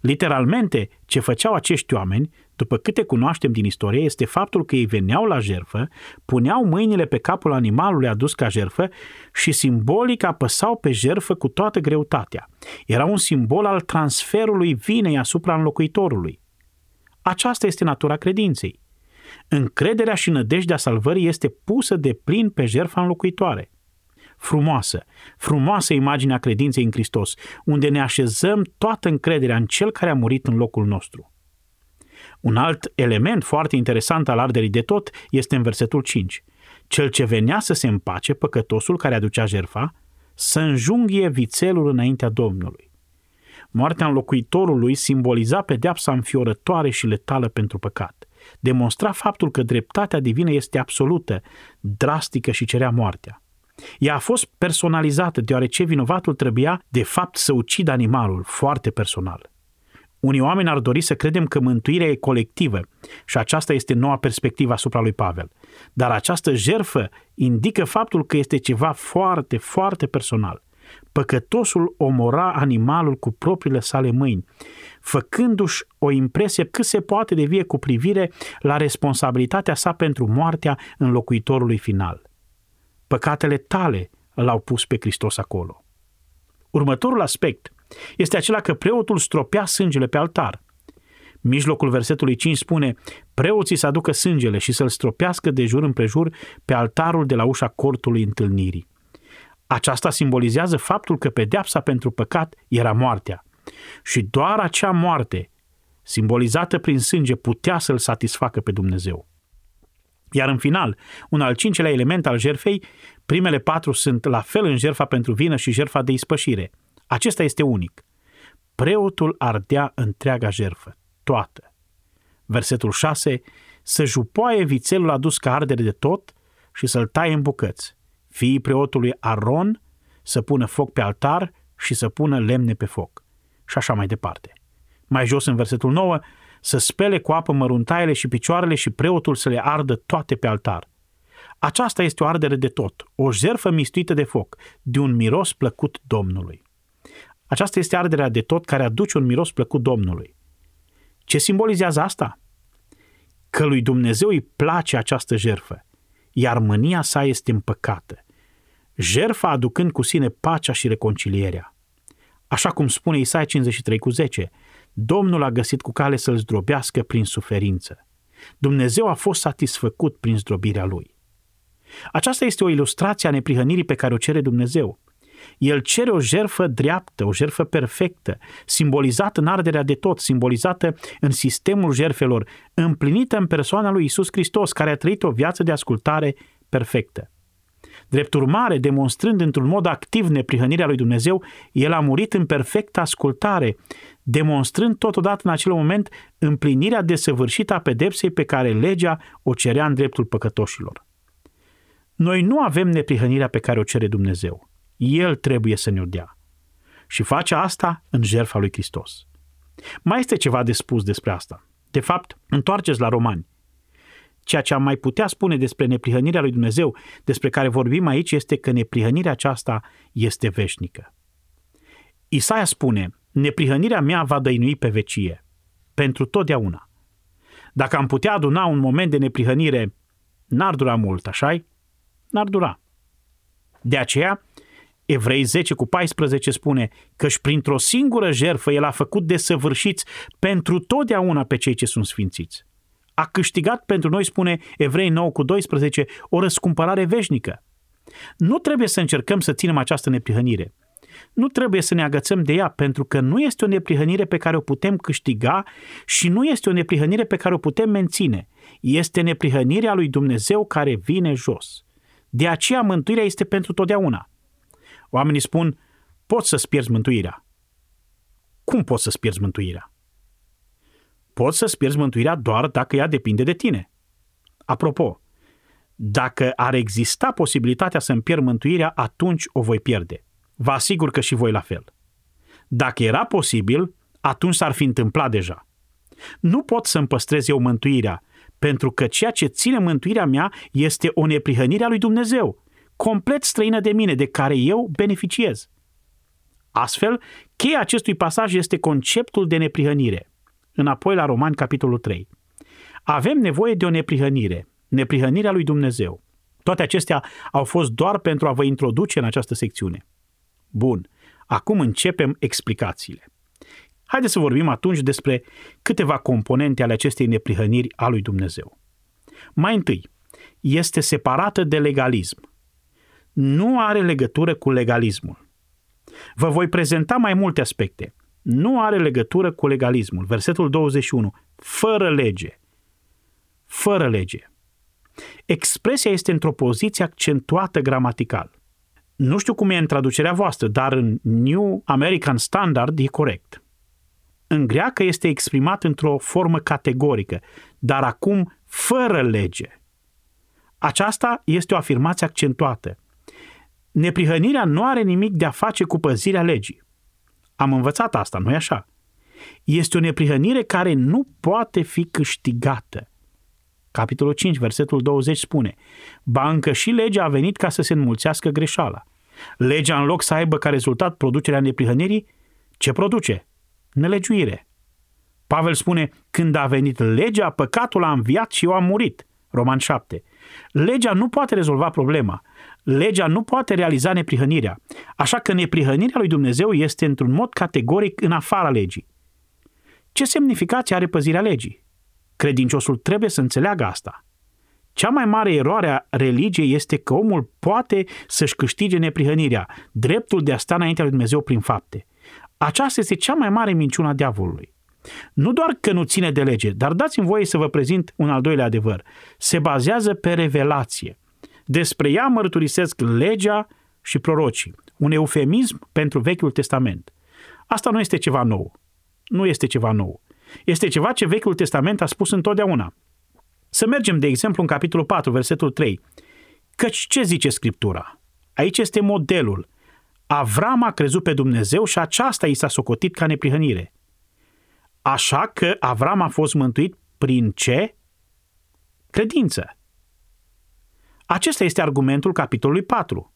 Literalmente, ce făceau acești oameni, după câte cunoaștem din istorie, este faptul că ei veneau la jerfă, puneau mâinile pe capul animalului adus ca jerfă și simbolic apăsau pe jerfă cu toată greutatea. Era un simbol al transferului vinei asupra înlocuitorului. Aceasta este natura credinței. Încrederea și nădejdea salvării este pusă de plin pe jertfa înlocuitoare frumoasă, frumoasă imaginea credinței în Hristos, unde ne așezăm toată încrederea în Cel care a murit în locul nostru. Un alt element foarte interesant al arderii de tot este în versetul 5. Cel ce venea să se împace, păcătosul care aducea jerfa, să înjunghie vițelul înaintea Domnului. Moartea înlocuitorului simboliza pedeapsa înfiorătoare și letală pentru păcat. Demonstra faptul că dreptatea divină este absolută, drastică și cerea moartea. Ea a fost personalizată deoarece vinovatul trebuia de fapt să ucidă animalul, foarte personal. Unii oameni ar dori să credem că mântuirea e colectivă și aceasta este noua perspectivă asupra lui Pavel. Dar această jerfă indică faptul că este ceva foarte, foarte personal. Păcătosul omora animalul cu propriile sale mâini, făcându-și o impresie cât se poate de vie cu privire la responsabilitatea sa pentru moartea înlocuitorului final. Păcatele tale l-au pus pe Hristos acolo. Următorul aspect este acela că preotul stropea sângele pe altar. Mijlocul versetului 5 spune, preoții să aducă sângele și să-l stropească de jur împrejur pe altarul de la ușa cortului întâlnirii. Aceasta simbolizează faptul că pedeapsa pentru păcat era moartea. Și doar acea moarte, simbolizată prin sânge, putea să-l satisfacă pe Dumnezeu. Iar în final, un al cincelea element al jerfei, primele patru sunt la fel în jerfa pentru vină și jerfa de ispășire. Acesta este unic. Preotul ardea întreaga jerfă, toată. Versetul 6, să jupoaie vițelul adus ca ardere de tot și să-l taie în bucăți. Fiii preotului Aron să pună foc pe altar și să pună lemne pe foc. Și așa mai departe. Mai jos în versetul 9, să spele cu apă măruntaiele și picioarele și preotul să le ardă toate pe altar. Aceasta este o ardere de tot, o jerfă mistuită de foc, de un miros plăcut Domnului. Aceasta este arderea de tot care aduce un miros plăcut Domnului. Ce simbolizează asta? Că lui Dumnezeu îi place această jerfă, iar mânia sa este împăcată. Jerfa aducând cu sine pacea și reconcilierea. Așa cum spune Isaia 53 cu 10, Domnul a găsit cu cale să-l zdrobească prin suferință. Dumnezeu a fost satisfăcut prin zdrobirea lui. Aceasta este o ilustrație a neprihănirii pe care o cere Dumnezeu. El cere o jerfă dreaptă, o jerfă perfectă, simbolizată în arderea de tot, simbolizată în sistemul jerfelor, împlinită în persoana lui Isus Hristos, care a trăit o viață de ascultare perfectă. Drept urmare, demonstrând într-un mod activ neprihănirea lui Dumnezeu, el a murit în perfectă ascultare, demonstrând totodată în acel moment împlinirea desăvârșită a pedepsei pe care legea o cerea în dreptul păcătoșilor. Noi nu avem neprihănirea pe care o cere Dumnezeu. El trebuie să ne-o dea. Și face asta în jertfa lui Hristos. Mai este ceva de spus despre asta. De fapt, întoarceți la romani. Ceea ce am mai putea spune despre neprihănirea lui Dumnezeu, despre care vorbim aici, este că neprihănirea aceasta este veșnică. Isaia spune, neprihănirea mea va dăinui pe vecie, pentru totdeauna. Dacă am putea aduna un moment de neprihănire, n-ar dura mult, așa N-ar dura. De aceea, Evrei 10 cu 14 spune că și printr-o singură jerfă el a făcut desăvârșiți pentru totdeauna pe cei ce sunt sfințiți. A câștigat pentru noi, spune Evrei 9 cu 12, o răscumpărare veșnică. Nu trebuie să încercăm să ținem această neprihănire. Nu trebuie să ne agățăm de ea, pentru că nu este o neprihănire pe care o putem câștiga și nu este o neprihănire pe care o putem menține. Este neprihănirea lui Dumnezeu care vine jos. De aceea mântuirea este pentru totdeauna. Oamenii spun, poți să-ți pierzi mântuirea. Cum poți să-ți pierzi mântuirea? Poți să-ți pierzi mântuirea doar dacă ea depinde de tine. Apropo, dacă ar exista posibilitatea să-mi pierd mântuirea, atunci o voi pierde. Vă asigur că și voi la fel. Dacă era posibil, atunci s-ar fi întâmplat deja. Nu pot să-mi păstrez eu mântuirea, pentru că ceea ce ține mântuirea mea este o neprihănire a lui Dumnezeu, complet străină de mine, de care eu beneficiez. Astfel, cheia acestui pasaj este conceptul de neprihănire. Înapoi la Romani, capitolul 3. Avem nevoie de o neprihănire, neprihănirea lui Dumnezeu. Toate acestea au fost doar pentru a vă introduce în această secțiune. Bun, acum începem explicațiile. Haideți să vorbim atunci despre câteva componente ale acestei neprihăniri a lui Dumnezeu. Mai întâi, este separată de legalism nu are legătură cu legalismul. Vă voi prezenta mai multe aspecte. Nu are legătură cu legalismul. Versetul 21. Fără lege. Fără lege. Expresia este într-o poziție accentuată gramatical. Nu știu cum e în traducerea voastră, dar în New American Standard e corect. În greacă este exprimat într-o formă categorică, dar acum fără lege. Aceasta este o afirmație accentuată neprihănirea nu are nimic de a face cu păzirea legii. Am învățat asta, nu-i așa? Este o neprihănire care nu poate fi câștigată. Capitolul 5, versetul 20 spune, Ba încă și legea a venit ca să se înmulțească greșeala. Legea, în loc să aibă ca rezultat producerea neprihănirii, ce produce? Nelegiuire. Pavel spune, când a venit legea, păcatul a înviat și eu am murit. Roman 7. Legea nu poate rezolva problema legea nu poate realiza neprihănirea, așa că neprihănirea lui Dumnezeu este într-un mod categoric în afara legii. Ce semnificație are păzirea legii? Credinciosul trebuie să înțeleagă asta. Cea mai mare eroare a religiei este că omul poate să-și câștige neprihănirea, dreptul de a sta înaintea lui Dumnezeu prin fapte. Aceasta este cea mai mare minciună a diavolului. Nu doar că nu ține de lege, dar dați-mi voie să vă prezint un al doilea adevăr. Se bazează pe revelație. Despre ea mărturisesc legea și prorocii, un eufemism pentru Vechiul Testament. Asta nu este ceva nou. Nu este ceva nou. Este ceva ce Vechiul Testament a spus întotdeauna. Să mergem, de exemplu, în capitolul 4, versetul 3. Căci ce zice Scriptura? Aici este modelul. Avram a crezut pe Dumnezeu și aceasta i s-a socotit ca neprihănire. Așa că Avram a fost mântuit prin ce? Credință. Acesta este argumentul capitolului 4.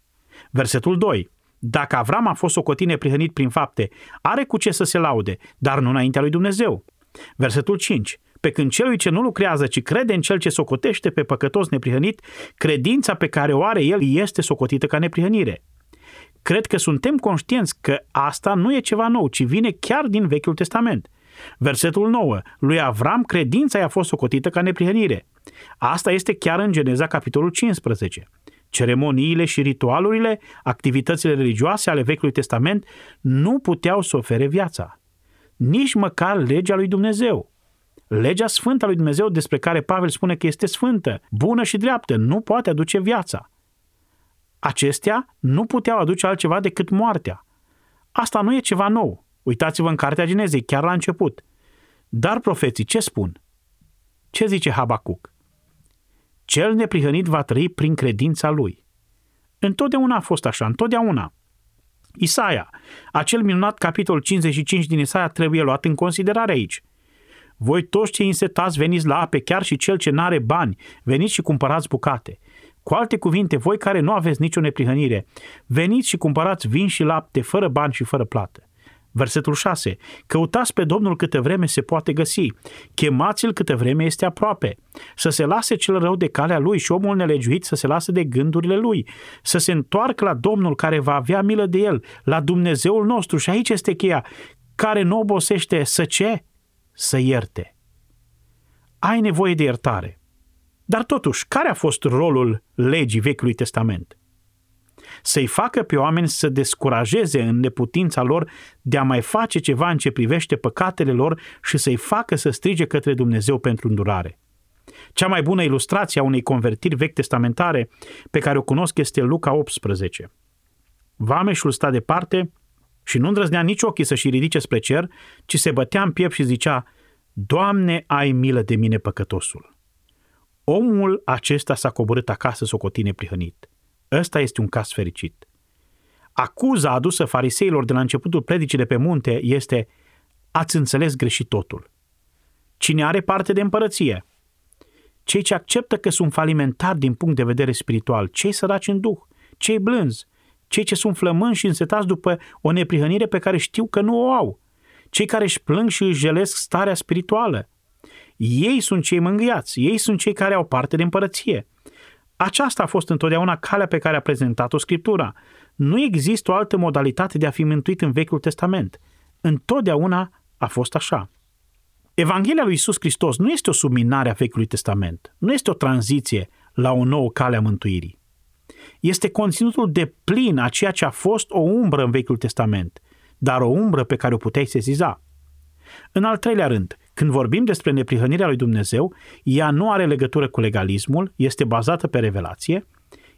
Versetul 2. Dacă Avram a fost socotit neprihănit prin fapte, are cu ce să se laude, dar nu înaintea lui Dumnezeu. Versetul 5. Pe când celui ce nu lucrează, ci crede în cel ce socotește pe păcătos neprihănit, credința pe care o are el este socotită ca neprihănire. Cred că suntem conștienți că asta nu e ceva nou, ci vine chiar din Vechiul Testament. Versetul 9. Lui Avram credința i-a fost socotită ca neprihănire. Asta este chiar în Geneza, capitolul 15. Ceremoniile și ritualurile, activitățile religioase ale Vechiului Testament nu puteau să ofere viața. Nici măcar legea lui Dumnezeu. Legea sfântă a lui Dumnezeu despre care Pavel spune că este sfântă, bună și dreaptă, nu poate aduce viața. Acestea nu puteau aduce altceva decât moartea. Asta nu e ceva nou. Uitați-vă în Cartea Genezei, chiar la început. Dar profeții ce spun? Ce zice Habacuc? Cel neprihănit va trăi prin credința lui. Întotdeauna a fost așa, întotdeauna. Isaia, acel minunat capitol 55 din Isaia trebuie luat în considerare aici. Voi toți cei însetați veniți la ape, chiar și cel ce n-are bani, veniți și cumpărați bucate. Cu alte cuvinte, voi care nu aveți nicio neprihănire, veniți și cumpărați vin și lapte fără bani și fără plată. Versetul 6. Căutați pe Domnul câte vreme se poate găsi. Chemați-l câte vreme este aproape. Să se lase cel rău de calea lui și omul nelegiuit să se lase de gândurile lui. Să se întoarcă la Domnul care va avea milă de el, la Dumnezeul nostru. Și aici este cheia, care nu obosește să ce? Să ierte. Ai nevoie de iertare. Dar totuși, care a fost rolul legii Vechiului Testament? Să-i facă pe oameni să descurajeze în neputința lor de a mai face ceva în ce privește păcatele lor și să-i facă să strige către Dumnezeu pentru îndurare. Cea mai bună ilustrație a unei convertiri vechi testamentare pe care o cunosc este Luca 18. Vameșul sta departe și nu îndrăznea nici ochii să-și ridice spre cer, ci se bătea în piept și zicea, Doamne, ai milă de mine păcătosul. Omul acesta s-a coborât acasă socotine prihănit. Ăsta este un caz fericit. Acuza adusă fariseilor de la începutul predicii de pe munte este ați înțeles greșit totul. Cine are parte de împărăție? Cei ce acceptă că sunt falimentari din punct de vedere spiritual, cei săraci în duh, cei blânzi, cei ce sunt flămânzi și însetați după o neprihănire pe care știu că nu o au, cei care își plâng și își jelesc starea spirituală, ei sunt cei mângâiați, ei sunt cei care au parte de împărăție. Aceasta a fost întotdeauna calea pe care a prezentat-o Scriptura. Nu există o altă modalitate de a fi mântuit în Vechiul Testament. Întotdeauna a fost așa. Evanghelia lui Isus Hristos nu este o subminare a Vechiului Testament, nu este o tranziție la o nouă cale a mântuirii. Este conținutul de plin a ceea ce a fost o umbră în Vechiul Testament, dar o umbră pe care o puteai sesiza. În al treilea rând, când vorbim despre neprihănirea lui Dumnezeu, ea nu are legătură cu legalismul, este bazată pe revelație,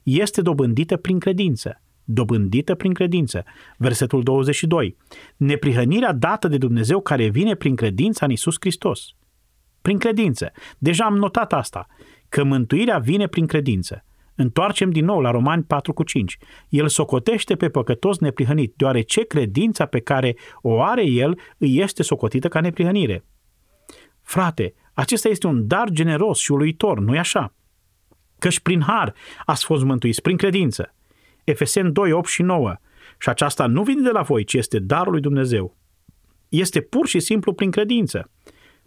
este dobândită prin credință. Dobândită prin credință. Versetul 22. Neprihănirea dată de Dumnezeu care vine prin credința în Isus Hristos. Prin credință. Deja am notat asta, că mântuirea vine prin credință. Întoarcem din nou la Romani 4 cu 5. El socotește pe păcătos neprihănit, deoarece credința pe care o are el îi este socotită ca neprihănire. Frate, acesta este un dar generos și uluitor, nu-i așa? Căci prin har ați fost mântuiți, prin credință. Efesen 2, 8 și 9. Și aceasta nu vine de la voi, ci este darul lui Dumnezeu. Este pur și simplu prin credință.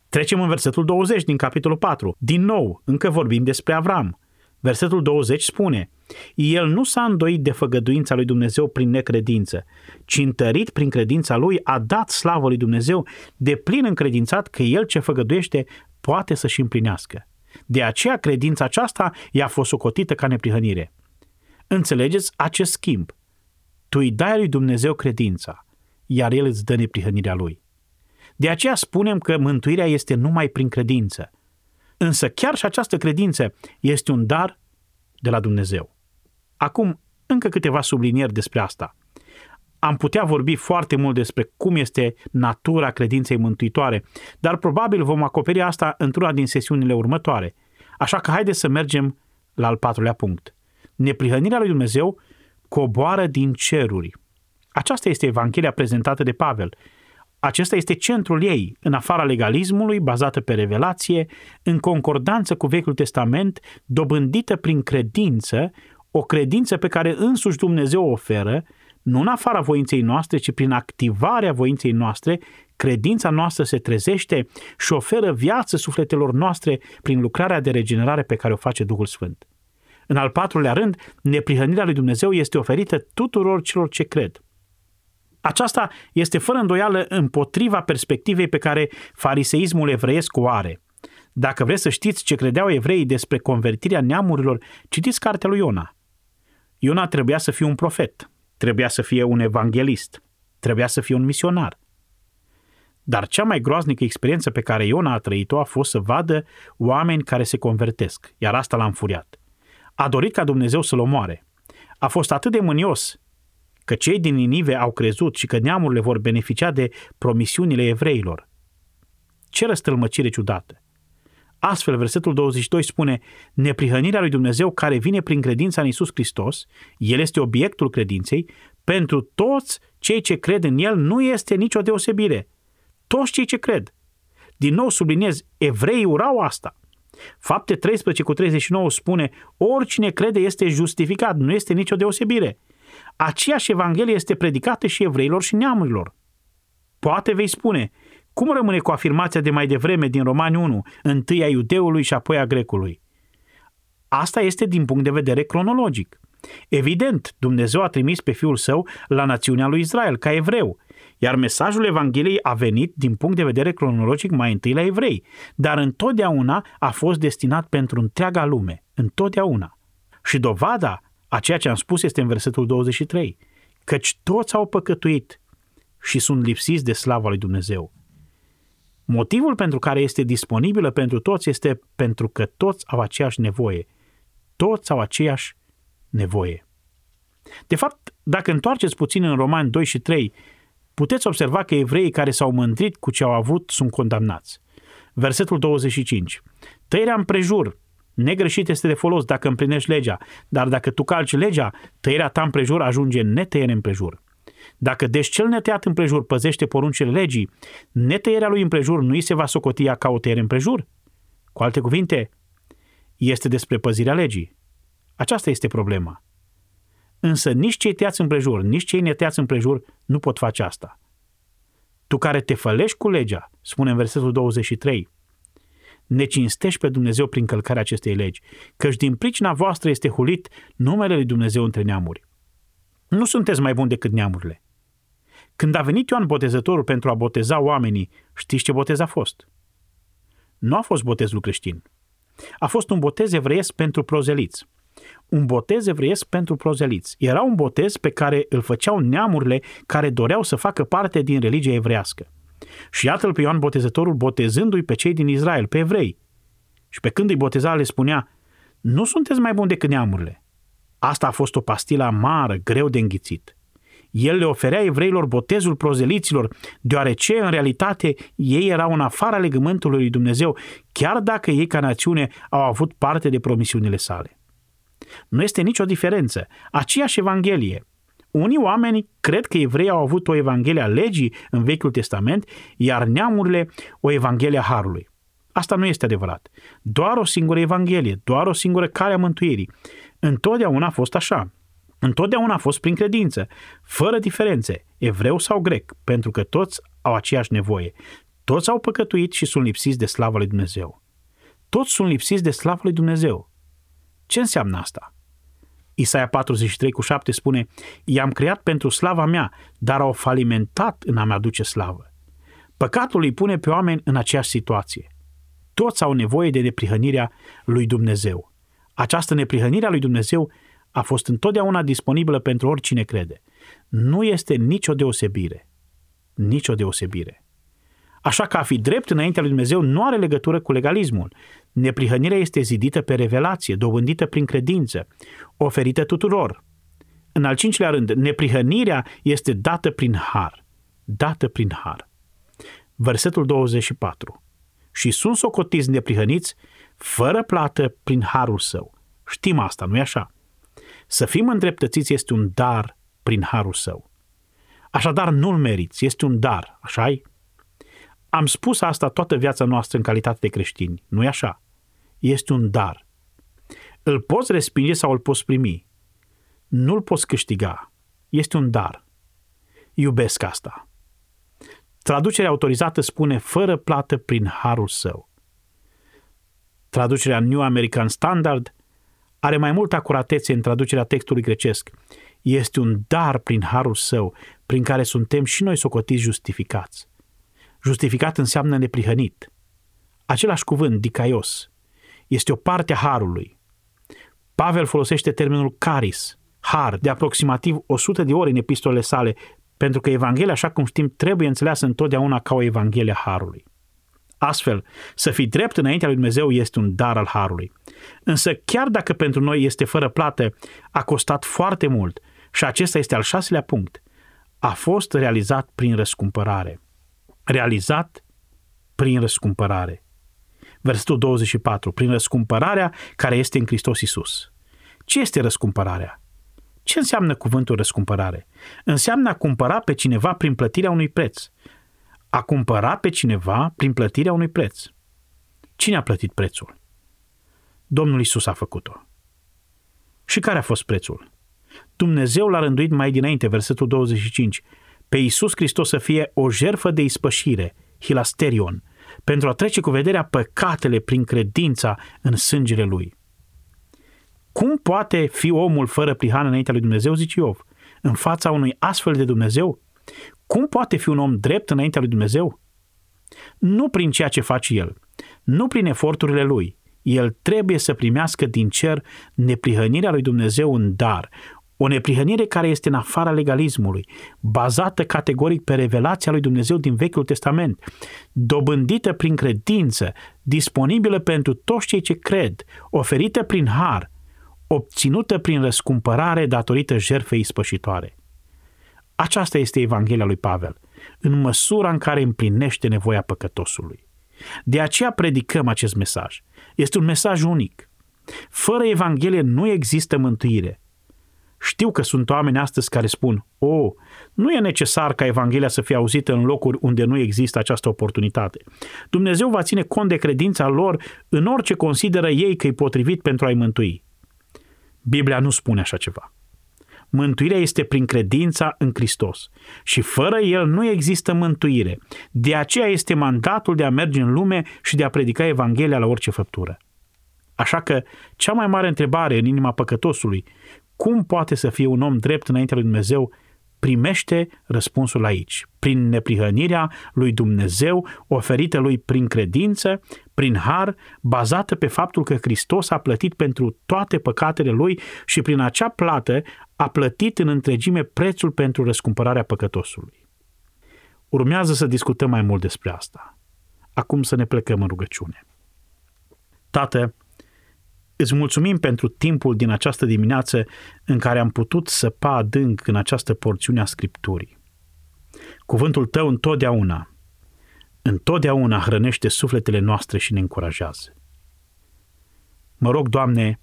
Trecem în versetul 20 din capitolul 4. Din nou, încă vorbim despre Avram. Versetul 20 spune, El nu s-a îndoit de făgăduința lui Dumnezeu prin necredință, ci întărit prin credința lui a dat slavă lui Dumnezeu, de plin încredințat că El ce făgăduiește poate să-și împlinească. De aceea credința aceasta i-a fost socotită ca neprihănire. Înțelegeți acest schimb. Tu îi dai lui Dumnezeu credința, iar El îți dă neprihănirea Lui. De aceea spunem că mântuirea este numai prin credință, Însă chiar și această credință este un dar de la Dumnezeu. Acum, încă câteva sublinieri despre asta. Am putea vorbi foarte mult despre cum este natura credinței mântuitoare, dar probabil vom acoperi asta într-una din sesiunile următoare. Așa că haideți să mergem la al patrulea punct. Neprihănirea lui Dumnezeu coboară din ceruri. Aceasta este Evanghelia prezentată de Pavel acesta este centrul ei, în afara legalismului, bazată pe revelație, în concordanță cu Vechiul Testament, dobândită prin credință, o credință pe care însuși Dumnezeu o oferă, nu în afara voinței noastre, ci prin activarea voinței noastre, credința noastră se trezește și oferă viață sufletelor noastre prin lucrarea de regenerare pe care o face Duhul Sfânt. În al patrulea rând, neprihănirea lui Dumnezeu este oferită tuturor celor ce cred. Aceasta este fără îndoială împotriva perspectivei pe care fariseismul evreiesc o are. Dacă vreți să știți ce credeau evreii despre convertirea neamurilor, citiți cartea lui Iona. Iona trebuia să fie un profet, trebuia să fie un evanghelist, trebuia să fie un misionar. Dar cea mai groaznică experiență pe care Iona a trăit-o a fost să vadă oameni care se convertesc, iar asta l-a înfuriat. A dorit ca Dumnezeu să-l omoare. a fost atât de mânios că cei din Ninive au crezut și că neamurile vor beneficia de promisiunile evreilor. Ce răstălmăcire ciudată! Astfel, versetul 22 spune, neprihănirea lui Dumnezeu care vine prin credința în Isus Hristos, El este obiectul credinței, pentru toți cei ce cred în El nu este nicio deosebire. Toți cei ce cred. Din nou subliniez, evreii urau asta. Fapte 13 cu 39 spune, oricine crede este justificat, nu este nicio deosebire. Aceeași Evanghelie este predicată și evreilor și neamurilor. Poate vei spune, cum rămâne cu afirmația de mai devreme din Romani 1, întâi a iudeului și apoi a grecului? Asta este din punct de vedere cronologic. Evident, Dumnezeu a trimis pe Fiul Său la națiunea lui Israel, ca evreu, iar mesajul Evangheliei a venit din punct de vedere cronologic mai întâi la evrei, dar întotdeauna a fost destinat pentru întreaga lume, întotdeauna. Și dovada a ceea ce am spus este în versetul 23, căci toți au păcătuit și sunt lipsiți de slava lui Dumnezeu. Motivul pentru care este disponibilă pentru toți este pentru că toți au aceeași nevoie. Toți au aceeași nevoie. De fapt, dacă întoarceți puțin în Romani 2 și 3, puteți observa că evreii care s-au mândrit cu ce au avut sunt condamnați. Versetul 25. Tăierea împrejur, negreșit este de folos dacă împlinești legea, dar dacă tu calci legea, tăierea ta împrejur ajunge netăiere împrejur. Dacă deci cel netăiat împrejur păzește poruncile legii, netăierea lui împrejur nu îi se va socotia ca o tăiere împrejur? Cu alte cuvinte, este despre păzirea legii. Aceasta este problema. Însă nici cei tăiați împrejur, nici cei neteați împrejur nu pot face asta. Tu care te fălești cu legea, spune în versetul 23, ne cinstești pe Dumnezeu prin călcarea acestei legi, căci din pricina voastră este hulit numele lui Dumnezeu între neamuri. Nu sunteți mai buni decât neamurile. Când a venit Ioan Botezătorul pentru a boteza oamenii, știți ce botez a fost? Nu a fost botezul creștin. A fost un botez evreiesc pentru prozeliți. Un botez evreiesc pentru prozeliți. Era un botez pe care îl făceau neamurile care doreau să facă parte din religia evrească. Și iată-l pe Ioan Botezătorul botezându-i pe cei din Israel, pe evrei. Și pe când îi boteza, le spunea, nu sunteți mai buni decât neamurile. Asta a fost o pastilă amară, greu de înghițit. El le oferea evreilor botezul prozeliților, deoarece, în realitate, ei erau în afara legământului lui Dumnezeu, chiar dacă ei, ca națiune, au avut parte de promisiunile sale. Nu este nicio diferență. Aceeași Evanghelie. Unii oameni cred că evreii au avut o Evanghelie a legii în Vechiul Testament, iar neamurile o Evanghelie a Harului. Asta nu este adevărat. Doar o singură Evanghelie, doar o singură cale a mântuirii. Întotdeauna a fost așa. Întotdeauna a fost prin credință, fără diferențe, evreu sau grec, pentru că toți au aceeași nevoie. Toți au păcătuit și sunt lipsiți de slava lui Dumnezeu. Toți sunt lipsiți de slava lui Dumnezeu. Ce înseamnă asta? Isaia 43 cu 7 spune, I-am creat pentru slava mea, dar au falimentat în a-mi aduce slavă. Păcatul îi pune pe oameni în aceeași situație. Toți au nevoie de neprihănirea lui Dumnezeu. Această neprihănire a lui Dumnezeu a fost întotdeauna disponibilă pentru oricine crede. Nu este nicio deosebire. Nicio deosebire. Așa că a fi drept înaintea lui Dumnezeu nu are legătură cu legalismul. Neprihănirea este zidită pe revelație, dobândită prin credință, oferită tuturor. În al cincilea rând, neprihănirea este dată prin har. Dată prin har. Versetul 24. Și sunt socotiți neprihăniți fără plată prin harul său. Știm asta, nu-i așa? Să fim îndreptățiți este un dar prin harul său. Așadar, nu-l meriți, este un dar, așa -i? Am spus asta toată viața noastră în calitate de creștini, nu-i așa? Este un dar. Îl poți respinge sau îl poți primi. Nu-l poți câștiga. Este un dar. Iubesc asta. Traducerea autorizată spune fără plată prin harul său. Traducerea New American Standard are mai multă acuratețe în traducerea textului grecesc. Este un dar prin harul său, prin care suntem și noi socotiți justificați. Justificat înseamnă neprihănit. Același cuvânt, dicaios, este o parte a harului. Pavel folosește termenul caris, har, de aproximativ 100 de ori în epistolele sale, pentru că Evanghelia, așa cum știm, trebuie înțeleasă întotdeauna ca o Evanghelie a harului. Astfel, să fii drept înaintea lui Dumnezeu este un dar al harului. Însă chiar dacă pentru noi este fără plată, a costat foarte mult și acesta este al șaselea punct. A fost realizat prin răscumpărare. Realizat prin răscumpărare. Versetul 24. Prin răscumpărarea care este în Hristos Isus. Ce este răscumpărarea? Ce înseamnă cuvântul răscumpărare? Înseamnă a cumpăra pe cineva prin plătirea unui preț. A cumpăra pe cineva prin plătirea unui preț. Cine a plătit prețul? Domnul Isus a făcut-o. Și care a fost prețul? Dumnezeu l-a rânduit mai dinainte, versetul 25, pe Isus Hristos să fie o jerfă de ispășire, hilasterion, pentru a trece cu vederea păcatele prin credința în sângele Lui. Cum poate fi omul fără prihană înaintea lui Dumnezeu, zice Iov, în fața unui astfel de Dumnezeu? Cum poate fi un om drept înaintea lui Dumnezeu? Nu prin ceea ce face el, nu prin eforturile lui. El trebuie să primească din cer neprihănirea lui Dumnezeu în dar, o neprihănire care este în afara legalismului, bazată categoric pe revelația lui Dumnezeu din Vechiul Testament, dobândită prin credință, disponibilă pentru toți cei ce cred, oferită prin har, obținută prin răscumpărare datorită jertfei spășitoare. Aceasta este Evanghelia lui Pavel, în măsura în care împlinește nevoia păcătosului. De aceea predicăm acest mesaj. Este un mesaj unic. Fără Evanghelie nu există mântuire. Știu că sunt oameni astăzi care spun, o, oh, nu e necesar ca Evanghelia să fie auzită în locuri unde nu există această oportunitate. Dumnezeu va ține cont de credința lor în orice consideră ei că e potrivit pentru a-i mântui. Biblia nu spune așa ceva. Mântuirea este prin credința în Hristos și fără El nu există mântuire. De aceea este mandatul de a merge în lume și de a predica Evanghelia la orice făptură. Așa că cea mai mare întrebare în inima păcătosului, cum poate să fie un om drept înaintea lui Dumnezeu, primește răspunsul aici, prin neprihănirea lui Dumnezeu oferită lui prin credință, prin har, bazată pe faptul că Hristos a plătit pentru toate păcatele lui și prin acea plată a plătit în întregime prețul pentru răscumpărarea păcătosului. Urmează să discutăm mai mult despre asta. Acum să ne plecăm în rugăciune. Tată, Îți mulțumim pentru timpul din această dimineață în care am putut săpa adânc în această porțiune a Scripturii. Cuvântul Tău întotdeauna, întotdeauna hrănește sufletele noastre și ne încurajează. Mă rog, Doamne,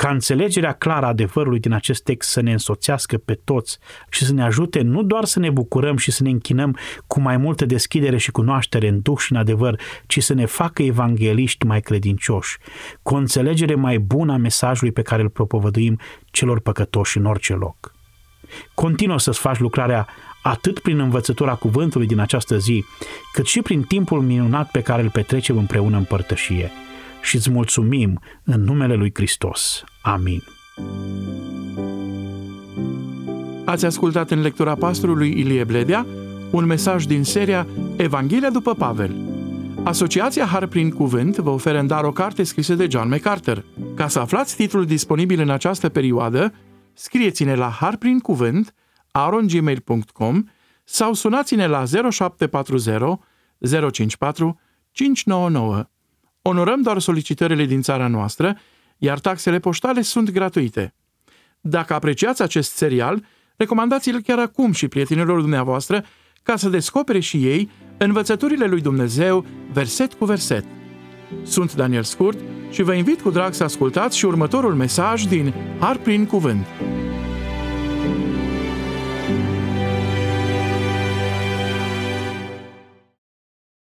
ca înțelegerea clară a adevărului din acest text să ne însoțească pe toți și să ne ajute nu doar să ne bucurăm și să ne închinăm cu mai multă deschidere și cunoaștere în duh și în adevăr, ci să ne facă evangeliști mai credincioși, cu o înțelegere mai bună a mesajului pe care îl propovăduim celor păcătoși în orice loc. Continuă să-ți faci lucrarea atât prin învățătura cuvântului din această zi, cât și prin timpul minunat pe care îl petrecem împreună în părtășie și îți mulțumim în numele lui Hristos. Amin. Ați ascultat în lectura pastorului Ilie Bledea un mesaj din seria Evanghelia după Pavel. Asociația Har prin Cuvânt vă oferă în dar o carte scrisă de John MacArthur. Ca să aflați titlul disponibil în această perioadă, scrieți-ne la harprincuvânt arongmail.com sau sunați-ne la 0740 054 599. Onorăm doar solicitările din țara noastră, iar taxele poștale sunt gratuite. Dacă apreciați acest serial, recomandați-l chiar acum și prietenilor dumneavoastră ca să descopere și ei învățăturile lui Dumnezeu verset cu verset. Sunt Daniel Scurt și vă invit cu drag să ascultați și următorul mesaj din Har prin Cuvânt.